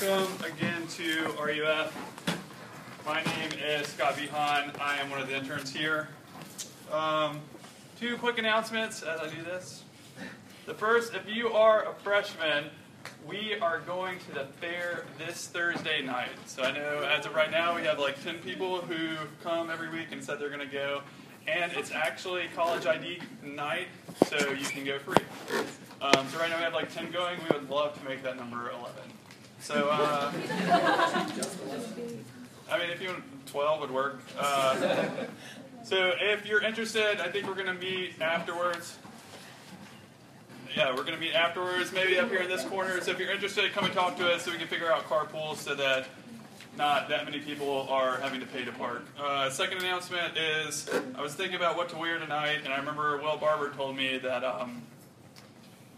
Welcome again to RUF. My name is Scott Behan. I am one of the interns here. Um, two quick announcements as I do this. The first, if you are a freshman, we are going to the fair this Thursday night. So I know as of right now we have like 10 people who come every week and said they're going to go. And it's actually college ID night, so you can go free. Um, so right now we have like 10 going. We would love to make that number 11. So, uh, I mean, if you want 12 would work. Uh, so if you're interested, I think we're going to meet afterwards. Yeah, we're going to meet afterwards, maybe up here in this corner. So if you're interested, come and talk to us so we can figure out carpools so that not that many people are having to pay to park. Uh, second announcement is I was thinking about what to wear tonight, and I remember Will Barber told me that um,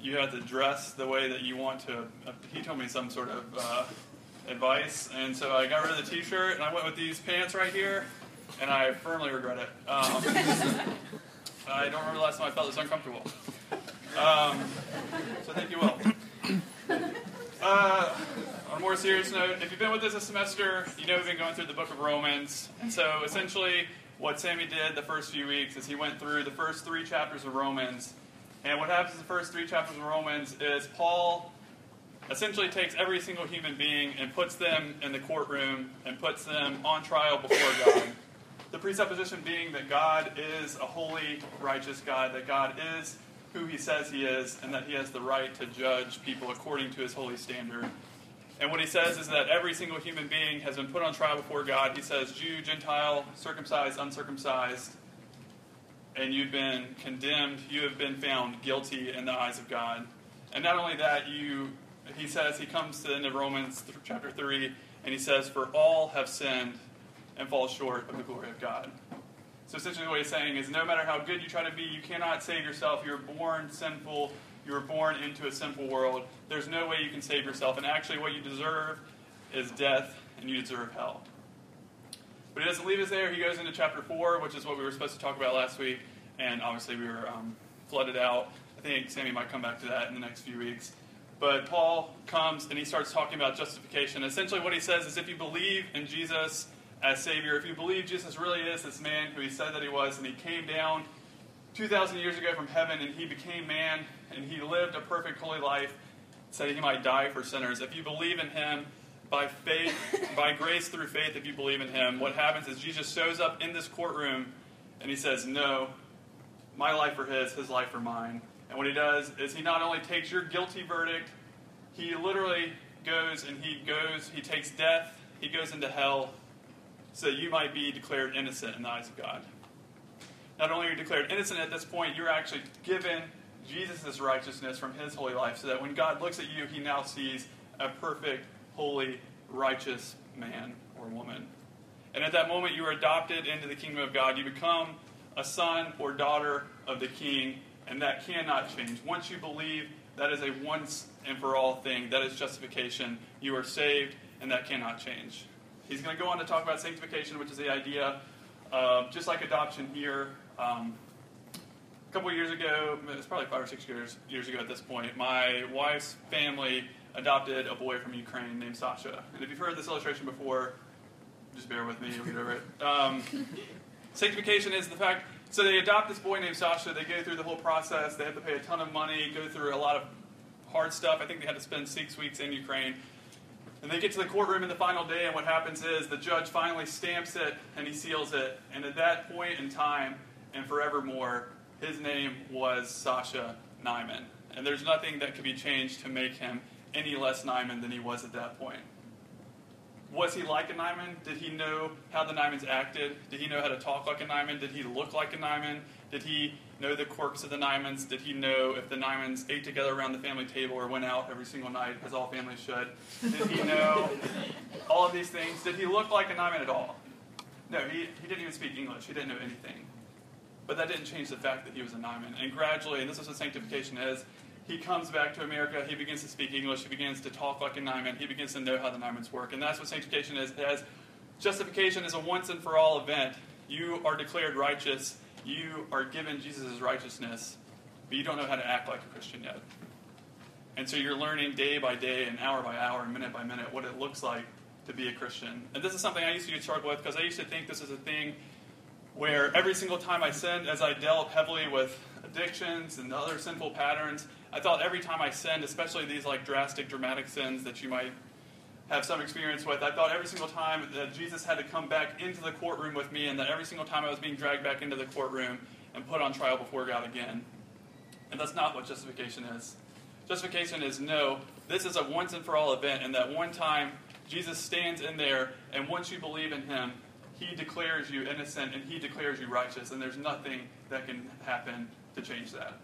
you had to dress the way that you want to. Uh, he told me some sort of uh, advice, and so I got rid of the T-shirt and I went with these pants right here, and I firmly regret it. Um, I don't remember the last time I felt this uncomfortable. Um, so thank you, Will. Uh, on a more serious note, if you've been with us this semester, you know we've been going through the book of Romans. And so essentially, what Sammy did the first few weeks is he went through the first three chapters of Romans. And what happens in the first three chapters of Romans is Paul essentially takes every single human being and puts them in the courtroom and puts them on trial before God. the presupposition being that God is a holy, righteous God, that God is who he says he is, and that he has the right to judge people according to his holy standard. And what he says is that every single human being has been put on trial before God. He says, Jew, Gentile, circumcised, uncircumcised, and you've been condemned. You have been found guilty in the eyes of God. And not only that, you, he says, he comes to the end of Romans chapter 3, and he says, For all have sinned and fall short of the glory of God. So essentially, what he's saying is no matter how good you try to be, you cannot save yourself. You're born sinful. You were born into a sinful world. There's no way you can save yourself. And actually, what you deserve is death, and you deserve hell. But he doesn't leave us there. He goes into chapter 4, which is what we were supposed to talk about last week. And obviously, we were um, flooded out. I think Sammy might come back to that in the next few weeks. But Paul comes and he starts talking about justification. Essentially, what he says is if you believe in Jesus, as Savior, if you believe Jesus really is this man who he said that he was, and he came down 2,000 years ago from heaven and he became man and he lived a perfect, holy life so that he might die for sinners, if you believe in him by faith, by grace through faith, if you believe in him, what happens is Jesus shows up in this courtroom and he says, No, my life for his, his life for mine. And what he does is he not only takes your guilty verdict, he literally goes and he goes, he takes death, he goes into hell, so that you might be declared innocent in the eyes of God. Not only are you declared innocent at this point, you're actually given Jesus' righteousness from his holy life, so that when God looks at you, he now sees a perfect, holy, righteous man or woman. And at that moment, you are adopted into the kingdom of God. You become a son or daughter of the king, and that cannot change. Once you believe, that is a once and for all thing. That is justification. You are saved, and that cannot change. He's going to go on to talk about sanctification, which is the idea of just like adoption here. Um, a couple years ago, it's probably five or six years, years ago at this point, my wife's family adopted a boy from Ukraine named Sasha. And if you've heard this illustration before, just bear with me, you'll get over it. Um, sanctification is the fact, so they adopt this boy named Sasha, they go through the whole process, they have to pay a ton of money, go through a lot of hard stuff. I think they had to spend six weeks in Ukraine. And they get to the courtroom in the final day, and what happens is the judge finally stamps it and he seals it. And at that point in time, and forevermore, his name was Sasha Nyman. And there's nothing that could be changed to make him any less Nyman than he was at that point. Was he like a Nyman? Did he know how the Nymans acted? Did he know how to talk like a Nyman? Did he look like a Nyman? Did he know the quirks of the Nymans? Did he know if the Nymans ate together around the family table or went out every single night, as all families should? Did he know all of these things? Did he look like a Nyman at all? No, he, he didn't even speak English. He didn't know anything. But that didn't change the fact that he was a Nyman. And gradually, and this is what sanctification is, he comes back to America, he begins to speak English, he begins to talk like a Nyman, he begins to know how the Nymans work. And that's what sanctification is. As justification is a once and for all event. You are declared righteous, you are given Jesus' righteousness, but you don't know how to act like a Christian yet. And so you're learning day by day and hour by hour and minute by minute what it looks like to be a Christian. And this is something I used to struggle with because I used to think this is a thing where every single time I sinned, as I dealt heavily with addictions and other sinful patterns, I thought every time I sinned, especially these like drastic, dramatic sins that you might have some experience with, I thought every single time that Jesus had to come back into the courtroom with me, and that every single time I was being dragged back into the courtroom and put on trial before God again. And that's not what justification is. Justification is no, this is a once and for all event, and that one time Jesus stands in there, and once you believe in him, he declares you innocent and he declares you righteous, and there's nothing that can happen to change that.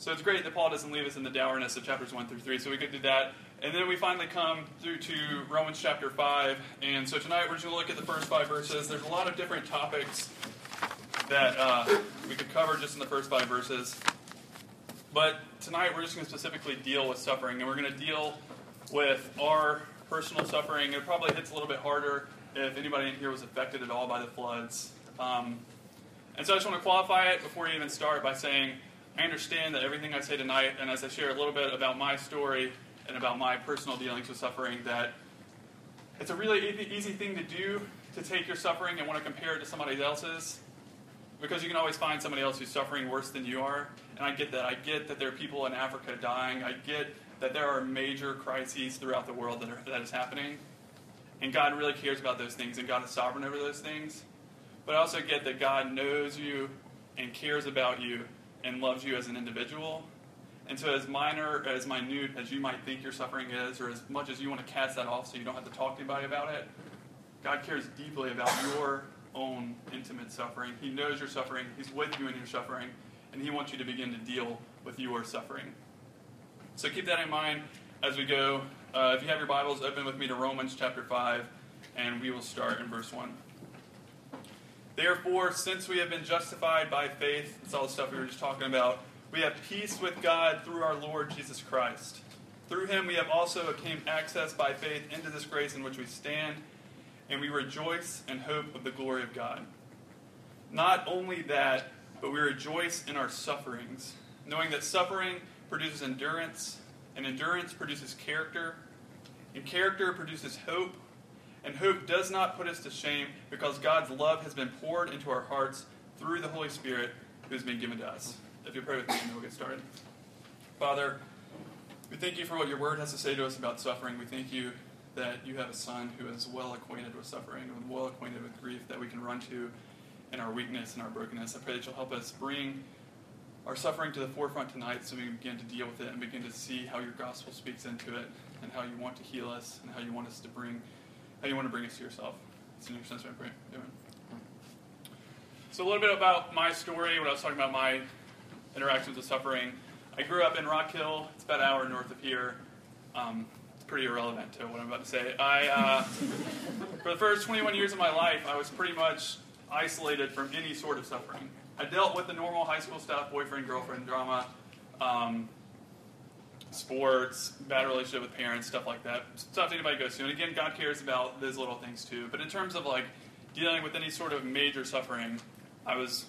So it's great that Paul doesn't leave us in the dourness of chapters 1 through 3, so we could do that. And then we finally come through to Romans chapter 5. And so tonight we're just going to look at the first five verses. There's a lot of different topics that uh, we could cover just in the first five verses. But tonight we're just going to specifically deal with suffering, and we're going to deal with our personal suffering. It probably hits a little bit harder if anybody in here was affected at all by the floods. Um, and so I just want to qualify it before we even start by saying I understand that everything I say tonight, and as I share a little bit about my story and about my personal dealings with suffering, that it's a really easy thing to do to take your suffering and want to compare it to somebody else's because you can always find somebody else who's suffering worse than you are. And I get that. I get that there are people in Africa dying. I get that there are major crises throughout the world that, are, that is happening. And God really cares about those things, and God is sovereign over those things. But I also get that God knows you and cares about you and loves you as an individual. And so, as minor, as minute as you might think your suffering is, or as much as you want to cast that off so you don't have to talk to anybody about it, God cares deeply about your own intimate suffering. He knows your suffering, He's with you in your suffering, and He wants you to begin to deal with your suffering. So keep that in mind as we go. Uh, if you have your Bibles, open with me to Romans chapter 5, and we will start in verse 1. Therefore, since we have been justified by faith, it's all the stuff we were just talking about, we have peace with God through our Lord Jesus Christ. Through him we have also obtained access by faith into this grace in which we stand, and we rejoice in hope of the glory of God. Not only that, but we rejoice in our sufferings, knowing that suffering produces endurance, and endurance produces character, and character produces hope, and hope does not put us to shame because God's love has been poured into our hearts through the Holy Spirit who has been given to us. If you pray with me, and we'll get started. Father, we thank you for what your word has to say to us about suffering. We thank you that you have a son who is well acquainted with suffering and well acquainted with grief that we can run to in our weakness and our brokenness. I pray that you'll help us bring our suffering to the forefront tonight so we can begin to deal with it and begin to see how your gospel speaks into it and how you want to heal us and how you want us to bring how you want to bring us to yourself. It's in your I pray. Amen. So a little bit about my story, when I was talking about my interactions with suffering. I grew up in Rock Hill. It's about an hour north of here. Um, it's pretty irrelevant to what I'm about to say. I, uh, for the first 21 years of my life, I was pretty much isolated from any sort of suffering. I dealt with the normal high school stuff, boyfriend, girlfriend drama, um, sports, bad relationship with parents, stuff like that. Stuff anybody goes through. And again, God cares about those little things too. But in terms of like dealing with any sort of major suffering, I was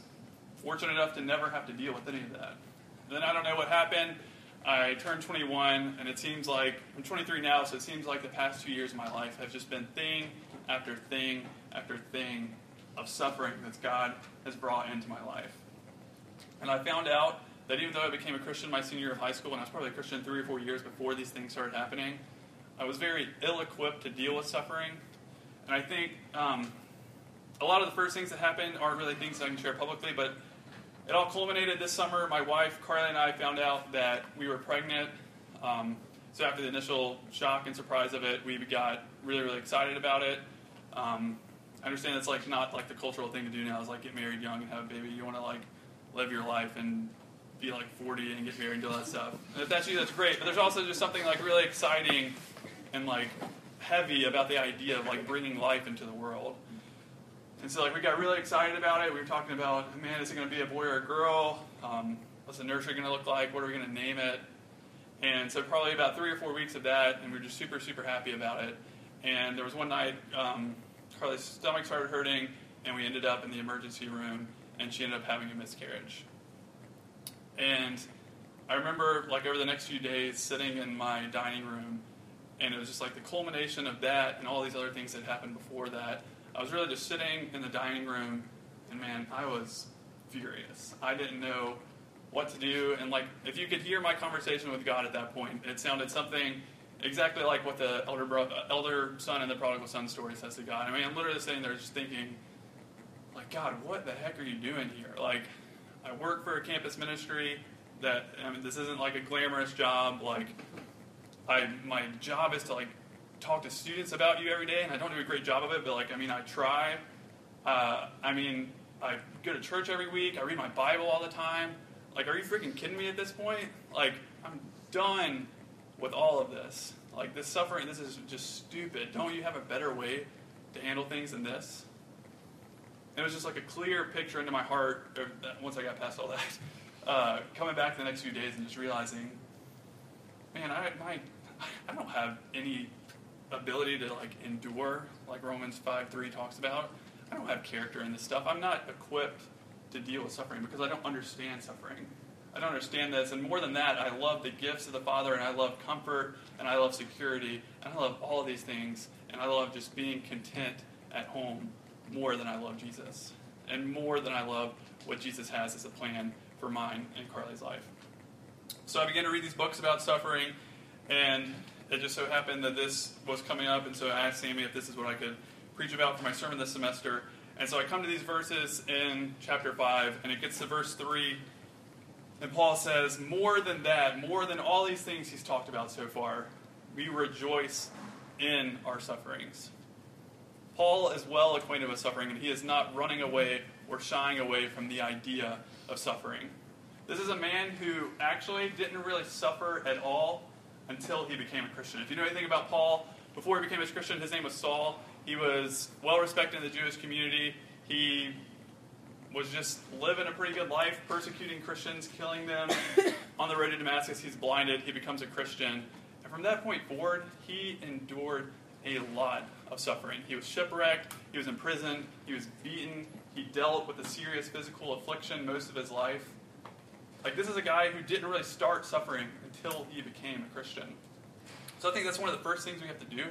fortunate enough to never have to deal with any of that. Then I don't know what happened. I turned 21, and it seems like I'm 23 now, so it seems like the past two years of my life have just been thing after thing after thing of suffering that God has brought into my life. And I found out that even though I became a Christian my senior year of high school, and I was probably a Christian three or four years before these things started happening, I was very ill equipped to deal with suffering. And I think um, a lot of the first things that happened aren't really things that I can share publicly, but it all culminated this summer. My wife, Carly, and I found out that we were pregnant. Um, so after the initial shock and surprise of it, we got really, really excited about it. Um, I understand it's like not like the cultural thing to do now is like get married young and have a baby. You want to like live your life and be like 40 and get married and do all that stuff. And if that's you, that's great. But there's also just something like really exciting and like heavy about the idea of like bringing life into the world. And so like we got really excited about it. We were talking about, man, is it going to be a boy or a girl? Um, what's the nursery going to look like? What are we going to name it? And so probably about three or four weeks of that, and we were just super, super happy about it. And there was one night, um, Carly's stomach started hurting, and we ended up in the emergency room, and she ended up having a miscarriage. And I remember, like, over the next few days, sitting in my dining room, and it was just like the culmination of that and all these other things that happened before that. I was really just sitting in the dining room, and man, I was furious. I didn't know what to do, and like, if you could hear my conversation with God at that point, it sounded something exactly like what the elder bro- elder son and the prodigal son story says to God. I mean, I'm literally sitting there just thinking, like, God, what the heck are you doing here? Like, I work for a campus ministry that I mean, this isn't like a glamorous job. Like, I my job is to like talk to students about you every day, and I don't do a great job of it. But like, I mean, I try. Uh, I mean, I go to church every week. I read my Bible all the time. Like, are you freaking kidding me at this point? Like, I'm done with all of this. Like, this suffering, this is just stupid. Don't you have a better way to handle things than this? It was just like a clear picture into my heart once I got past all that. Uh, coming back the next few days and just realizing, man, I my I don't have any ability to like endure like Romans five three talks about. I don't have character in this stuff. I'm not equipped to deal with suffering because I don't understand suffering. I don't understand this, and more than that, I love the gifts of the Father, and I love comfort, and I love security, and I love all of these things, and I love just being content at home more than I love Jesus, and more than I love what Jesus has as a plan for mine and Carly's life. So I began to read these books about suffering, and it just so happened that this was coming up, and so I asked Sammy if this is what I could preach about for my sermon this semester. And so I come to these verses in chapter 5, and it gets to verse 3, and Paul says, More than that, more than all these things he's talked about so far, we rejoice in our sufferings. Paul is well acquainted with suffering, and he is not running away or shying away from the idea of suffering. This is a man who actually didn't really suffer at all until he became a Christian. If you know anything about Paul, before he became a Christian, his name was Saul. He was well respected in the Jewish community. He was just living a pretty good life, persecuting Christians, killing them. On the road to Damascus, he's blinded. He becomes a Christian. And from that point forward, he endured a lot of suffering. He was shipwrecked, he was imprisoned, he was beaten, he dealt with a serious physical affliction most of his life. Like, this is a guy who didn't really start suffering until he became a Christian. So I think that's one of the first things we have to do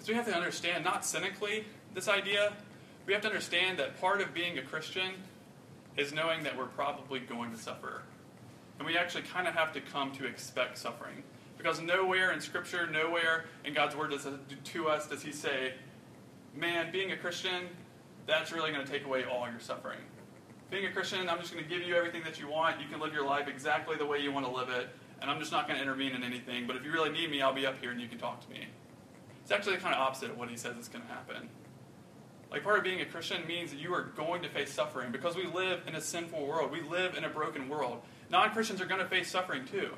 is we have to understand, not cynically, this idea. We have to understand that part of being a Christian is knowing that we're probably going to suffer. And we actually kind of have to come to expect suffering. Because nowhere in Scripture, nowhere in God's Word does to us does He say, man, being a Christian, that's really going to take away all your suffering. Being a Christian, I'm just going to give you everything that you want. You can live your life exactly the way you want to live it, and I'm just not going to intervene in anything. But if you really need me, I'll be up here and you can talk to me. It's actually kind of opposite of what he says is going to happen. Like part of being a Christian means that you are going to face suffering because we live in a sinful world. We live in a broken world. Non Christians are going to face suffering too.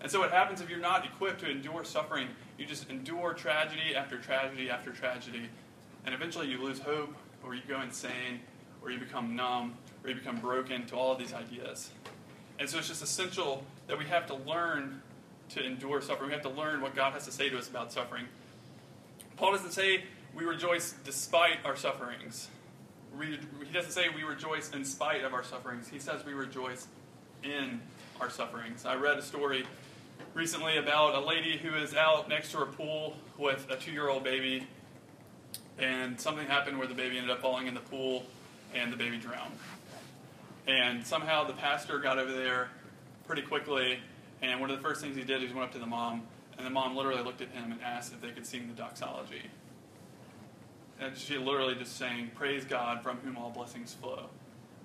And so, what happens if you're not equipped to endure suffering? You just endure tragedy after tragedy after tragedy, and eventually you lose hope, or you go insane, or you become numb, or you become broken to all of these ideas. And so, it's just essential that we have to learn to endure suffering. We have to learn what God has to say to us about suffering. Paul doesn't say we rejoice despite our sufferings. he doesn't say we rejoice in spite of our sufferings. He says we rejoice in our sufferings. I read a story recently about a lady who is out next to her pool with a two year old baby, and something happened where the baby ended up falling in the pool and the baby drowned. And somehow the pastor got over there pretty quickly, and one of the first things he did is he went up to the mom, and the mom literally looked at him and asked if they could sing the doxology. And she literally just sang, Praise God from whom all blessings flow.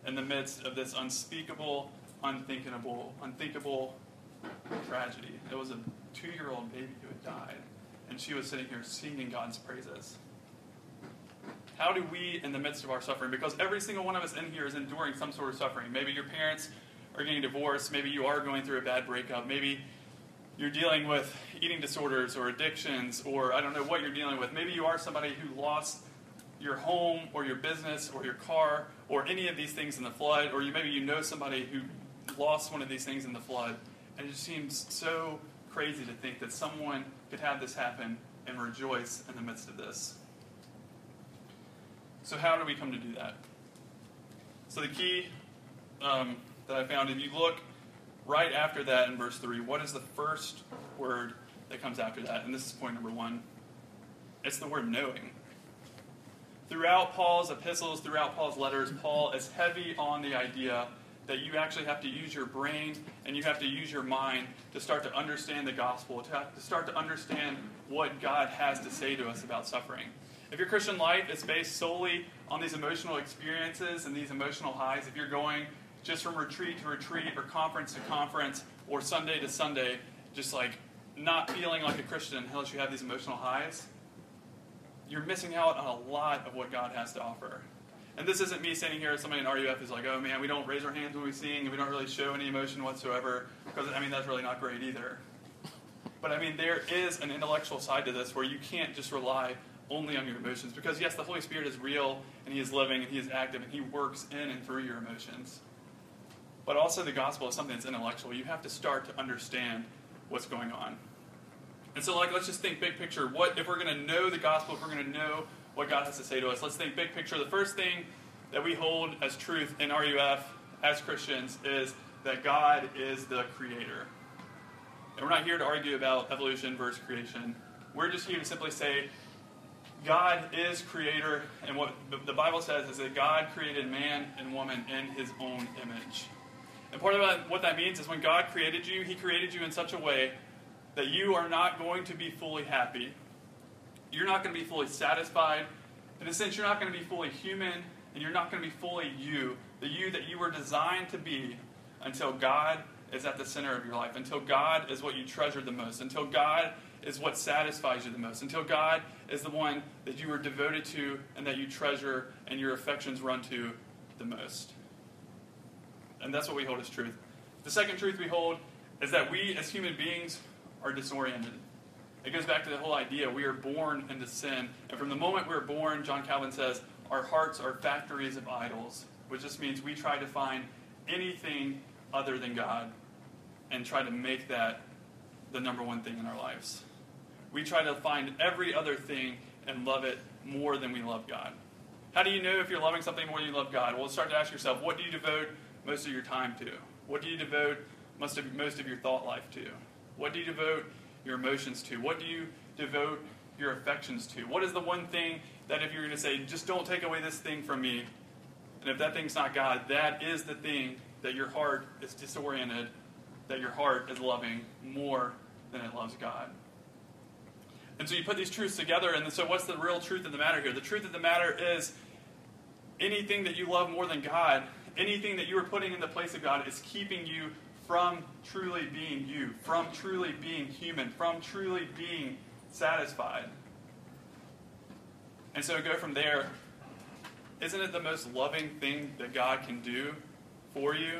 In the midst of this unspeakable, unthinkable, unthinkable tragedy. It was a two year old baby who had died, and she was sitting here singing God's praises. How do we, in the midst of our suffering, because every single one of us in here is enduring some sort of suffering. Maybe your parents are getting divorced, maybe you are going through a bad breakup, maybe you're dealing with eating disorders or addictions, or I don't know what you're dealing with. Maybe you are somebody who lost your home or your business or your car or any of these things in the flood, or you, maybe you know somebody who lost one of these things in the flood. And it just seems so crazy to think that someone could have this happen and rejoice in the midst of this. So, how do we come to do that? So, the key um, that I found, if you look right after that in verse 3, what is the first word that comes after that? And this is point number one it's the word knowing. Throughout Paul's epistles, throughout Paul's letters, Paul is heavy on the idea that you actually have to use your brain and you have to use your mind to start to understand the gospel, to, to start to understand what God has to say to us about suffering. If your Christian life is based solely on these emotional experiences and these emotional highs, if you're going just from retreat to retreat or conference to conference or Sunday to Sunday, just like not feeling like a Christian unless you have these emotional highs, you're missing out on a lot of what God has to offer. And this isn't me standing here as somebody in RUF who's like, oh man, we don't raise our hands when we sing and we don't really show any emotion whatsoever, because I mean, that's really not great either. But I mean, there is an intellectual side to this where you can't just rely only on your emotions, because yes, the Holy Spirit is real and He is living and He is active and He works in and through your emotions. But also, the gospel is something that's intellectual. You have to start to understand what's going on. And so, like, let's just think big picture. What if we're going to know the gospel? If we're going to know what God has to say to us. Let's think big picture. The first thing that we hold as truth in RUF as Christians is that God is the creator. And we're not here to argue about evolution versus creation. We're just here to simply say God is creator, and what the Bible says is that God created man and woman in his own image. And part of what that means is when God created you, he created you in such a way that you are not going to be fully happy you're not going to be fully satisfied. In a sense, you're not going to be fully human, and you're not going to be fully you, the you that you were designed to be, until God is at the center of your life, until God is what you treasure the most, until God is what satisfies you the most, until God is the one that you are devoted to and that you treasure and your affections run to the most. And that's what we hold as truth. The second truth we hold is that we as human beings are disoriented. It goes back to the whole idea we are born into sin. And from the moment we're born, John Calvin says, our hearts are factories of idols, which just means we try to find anything other than God and try to make that the number one thing in our lives. We try to find every other thing and love it more than we love God. How do you know if you're loving something more than you love God? Well, start to ask yourself, what do you devote most of your time to? What do you devote most of, most of your thought life to? What do you devote your emotions to? What do you devote your affections to? What is the one thing that if you're going to say, just don't take away this thing from me, and if that thing's not God, that is the thing that your heart is disoriented, that your heart is loving more than it loves God. And so you put these truths together, and so what's the real truth of the matter here? The truth of the matter is anything that you love more than God, anything that you are putting in the place of God, is keeping you from truly being you, from truly being human, from truly being satisfied. And so go from there. Isn't it the most loving thing that God can do for you?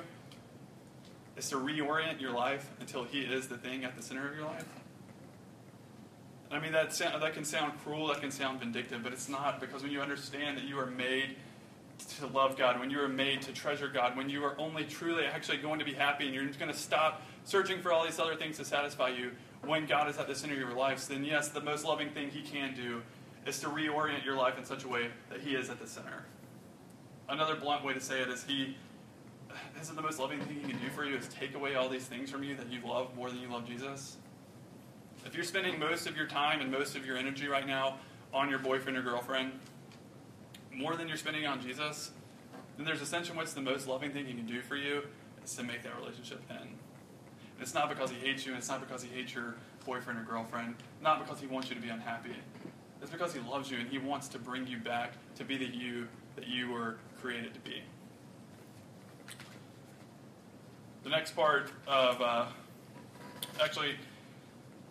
Is to reorient your life until He is the thing at the center of your life? I mean, that, that can sound cruel, that can sound vindictive, but it's not because when you understand that you are made to love God, when you are made to treasure God, when you are only truly actually going to be happy and you're going to stop searching for all these other things to satisfy you, when God is at the center of your life, then yes, the most loving thing He can do is to reorient your life in such a way that He is at the center. Another blunt way to say it is He isn't the most loving thing He can do for you is take away all these things from you that you love more than you love Jesus. If you're spending most of your time and most of your energy right now on your boyfriend or girlfriend, more than you're spending on Jesus, then there's a sense in which the most loving thing he can do for you is to make that relationship end. And it's not because he hates you, and it's not because he hates your boyfriend or girlfriend, not because he wants you to be unhappy. It's because he loves you and he wants to bring you back to be the you that you were created to be. The next part of, uh, actually,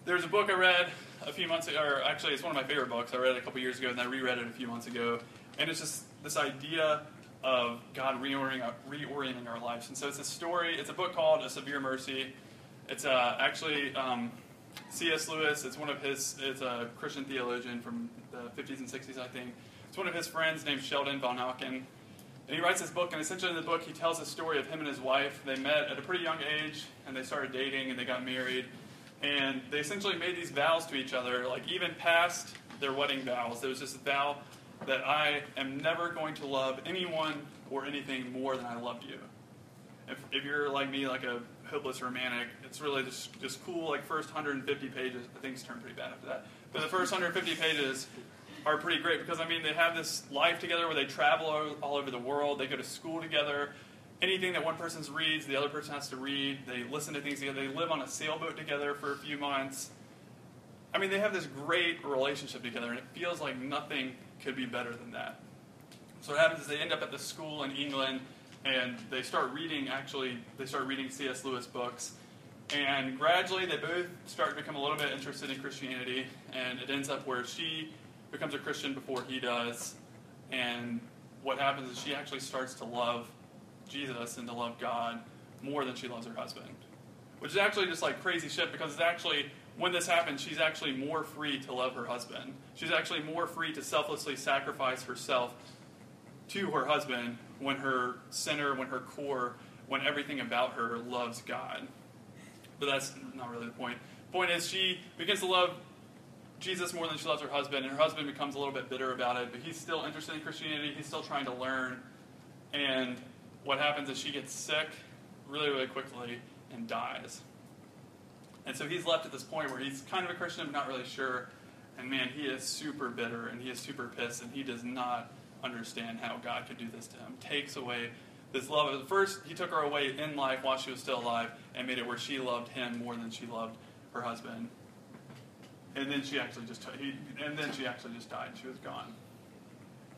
there's a book I read a few months ago, or actually, it's one of my favorite books. I read it a couple years ago, and I reread it a few months ago. And it's just this idea of God reorienting our, reorienting our lives. And so it's a story, it's a book called A Severe Mercy. It's uh, actually um, C.S. Lewis, it's one of his, it's a Christian theologian from the 50s and 60s, I think. It's one of his friends named Sheldon Vanauken. And he writes this book, and essentially in the book, he tells a story of him and his wife. They met at a pretty young age, and they started dating, and they got married. And they essentially made these vows to each other, like even past their wedding vows. There was this vow that I am never going to love anyone or anything more than I loved you. if, if you're like me, like a hopeless romantic, it's really just just cool. Like first 150 pages, things turn pretty bad after that. But the first 150 pages are pretty great because I mean they have this life together where they travel all, over the world. They go to school together. Anything that one person reads, the other person has to read. They listen to things together. They live on a sailboat together for a few months. I mean, they have this great relationship together, and it feels like nothing could be better than that. So what happens is they end up at this school in England, and they start reading. Actually, they start reading C.S. Lewis books, and gradually they both start to become a little bit interested in Christianity, and it ends up where she becomes a Christian before he does, and what happens is she actually starts to love Jesus and to love God more than she loves her husband, which is actually just like crazy shit because it's actually when this happens, she's actually more free to love her husband. She's actually more free to selflessly sacrifice herself to her husband when her center, when her core, when everything about her loves God. But that's not really the point. The point is, she begins to love Jesus more than she loves her husband, and her husband becomes a little bit bitter about it, but he's still interested in Christianity. He's still trying to learn. And what happens is she gets sick really, really quickly and dies. And so he's left at this point where he's kind of a Christian, but not really sure. And man, he is super bitter and he is super pissed, and he does not understand how God could do this to him. Takes away this love. First, he took her away in life while she was still alive and made it where she loved him more than she loved her husband. And then she actually just he, and then she actually just died. She was gone.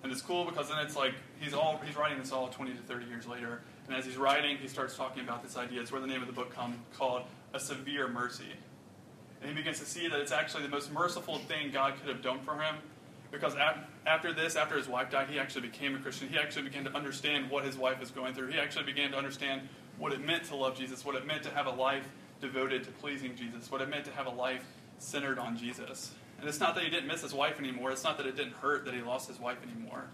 And it's cool because then it's like he's all he's writing this all 20 to 30 years later. And as he's writing, he starts talking about this idea. It's where the name of the book comes called a severe mercy. And he begins to see that it's actually the most merciful thing God could have done for him. Because after this, after his wife died, he actually became a Christian. He actually began to understand what his wife was going through. He actually began to understand what it meant to love Jesus, what it meant to have a life devoted to pleasing Jesus, what it meant to have a life centered on Jesus. And it's not that he didn't miss his wife anymore. It's not that it didn't hurt that he lost his wife anymore.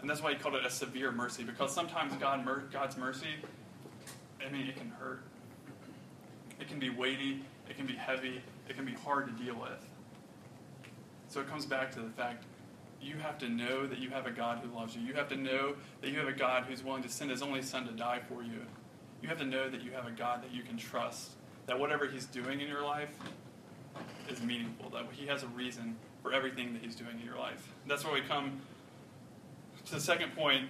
And that's why he called it a severe mercy, because sometimes God, God's mercy, I mean, it can hurt. It can be weighty, it can be heavy, it can be hard to deal with. So it comes back to the fact you have to know that you have a God who loves you. You have to know that you have a God who's willing to send his only son to die for you. You have to know that you have a God that you can trust, that whatever he's doing in your life is meaningful, that he has a reason for everything that he's doing in your life. that's where we come to the second point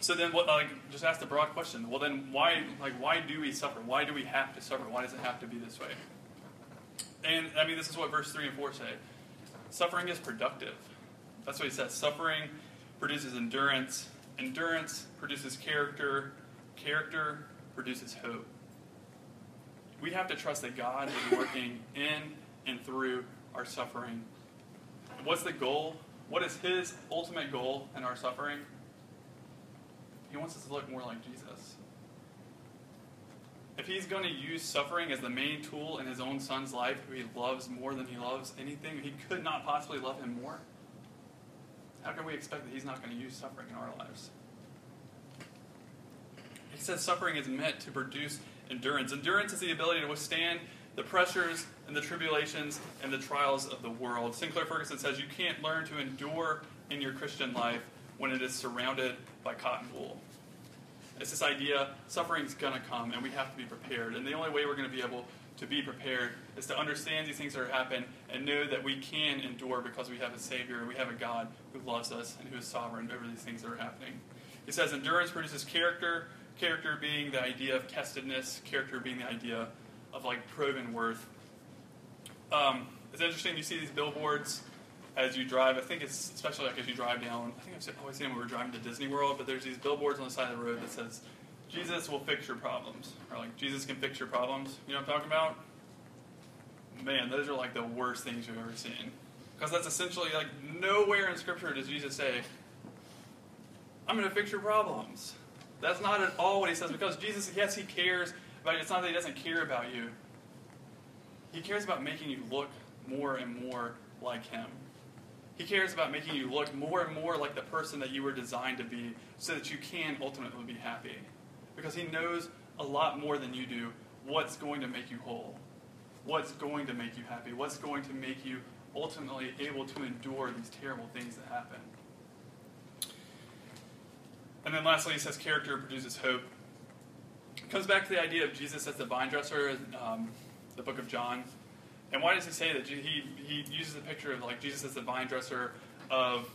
so then, what? Like, just ask the broad question. Well, then, why? Like, why do we suffer? Why do we have to suffer? Why does it have to be this way? And I mean, this is what verse three and four say. Suffering is productive. That's what he says. Suffering produces endurance. Endurance produces character. Character produces hope. We have to trust that God is working in and through our suffering. What's the goal? What is His ultimate goal in our suffering? He wants us to look more like Jesus. If he's going to use suffering as the main tool in his own son's life, who he loves more than he loves anything, he could not possibly love him more. How can we expect that he's not going to use suffering in our lives? He says suffering is meant to produce endurance. Endurance is the ability to withstand the pressures and the tribulations and the trials of the world. Sinclair Ferguson says you can't learn to endure in your Christian life when it is surrounded by cotton wool. It's this idea suffering's going to come and we have to be prepared. And the only way we're going to be able to be prepared is to understand these things that are happening and know that we can endure because we have a Savior and we have a God who loves us and who is sovereign over these things that are happening. He says endurance produces character, character being the idea of testedness, character being the idea of like proven worth. Um, it's interesting, you see these billboards as you drive. I think it's especially like as you drive down. I think I've always seen when we were driving to Disney World, but there's these billboards on the side of the road that says, "Jesus will fix your problems," or like "Jesus can fix your problems." You know what I'm talking about? Man, those are like the worst things you've ever seen, because that's essentially like nowhere in Scripture does Jesus say, "I'm going to fix your problems." That's not at all what he says, because Jesus, yes, he cares, but it's not that he doesn't care about you. He cares about making you look more and more like him. He cares about making you look more and more like the person that you were designed to be so that you can ultimately be happy. Because He knows a lot more than you do what's going to make you whole, what's going to make you happy, what's going to make you ultimately able to endure these terrible things that happen. And then lastly, he says character produces hope. It comes back to the idea of Jesus as the vine dresser in um, the book of John. And why does he say that? He, he uses the picture of like Jesus as the vine dresser of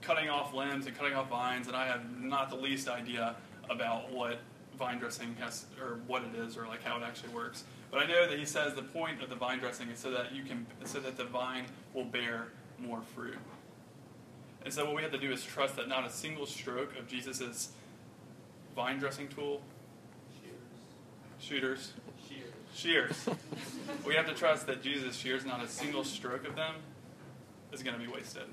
cutting off limbs and cutting off vines, and I have not the least idea about what vine dressing has or what it is or like how it actually works. But I know that he says the point of the vine dressing is so that you can so that the vine will bear more fruit. And so what we have to do is trust that not a single stroke of Jesus' vine dressing tool, shooters. shooters, shears. we have to trust that Jesus' shears, not a single stroke of them, is going to be wasted.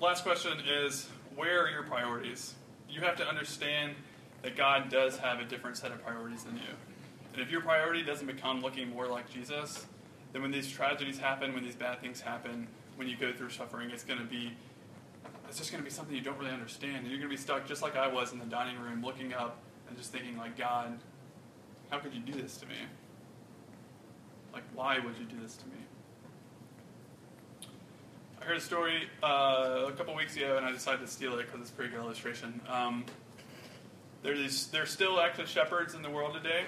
Last question is where are your priorities? You have to understand that God does have a different set of priorities than you. And if your priority doesn't become looking more like Jesus, then when these tragedies happen, when these bad things happen, when you go through suffering, it's going to be it's just going to be something you don't really understand. And you're going to be stuck just like I was in the dining room looking up and just thinking like, God, how could you do this to me? Like, why would you do this to me? I heard a story uh, a couple weeks ago, and I decided to steal it because it's a pretty good illustration. Um, there's there's still actually shepherds in the world today.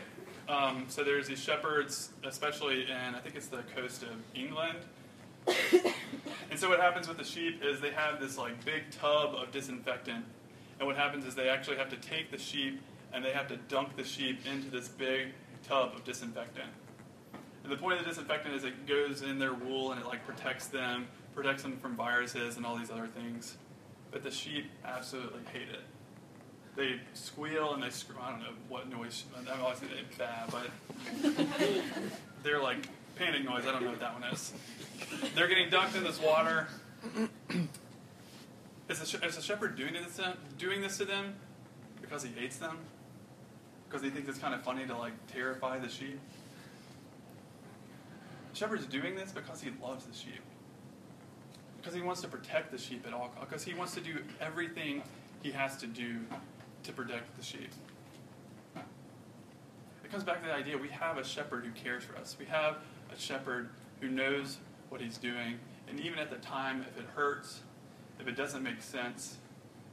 Um, so there's these shepherds, especially in I think it's the coast of England. and so what happens with the sheep is they have this like big tub of disinfectant, and what happens is they actually have to take the sheep and they have to dunk the sheep into this big tub of disinfectant. And the point of the disinfectant is it goes in their wool and it like protects them protects them from viruses and all these other things. But the sheep absolutely hate it. They squeal and they scream. I don't know what noise. I'm always saying bad, but they're like panic noise. I don't know what that one is. They're getting dunked in this water. Is the, shepherd doing this, to, doing this to them because he hates them? Because he thinks it's kind of funny to like terrify the sheep? The shepherd's doing this because he loves the sheep because he wants to protect the sheep at all costs, because he wants to do everything he has to do to protect the sheep. It comes back to the idea we have a shepherd who cares for us. We have a shepherd who knows what he's doing, and even at the time, if it hurts, if it doesn't make sense,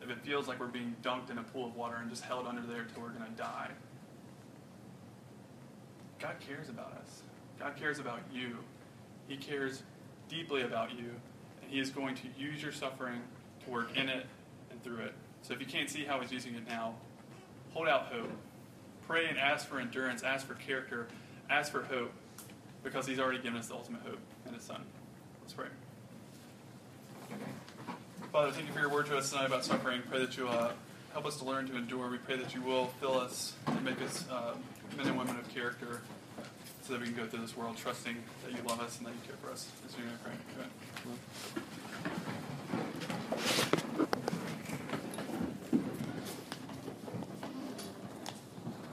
if it feels like we're being dunked in a pool of water and just held under there till we're going to die, God cares about us. God cares about you. He cares deeply about you, and he is going to use your suffering to work in it and through it. So if you can't see how He's using it now, hold out hope. Pray and ask for endurance, ask for character, ask for hope, because He's already given us the ultimate hope in His Son. Let's pray. Father, thank you for your word to us tonight about suffering. Pray that you uh, help us to learn to endure. We pray that you will fill us and make us uh, men and women of character so that we can go through this world trusting that you love us and that you care for us. As we pray. Amen.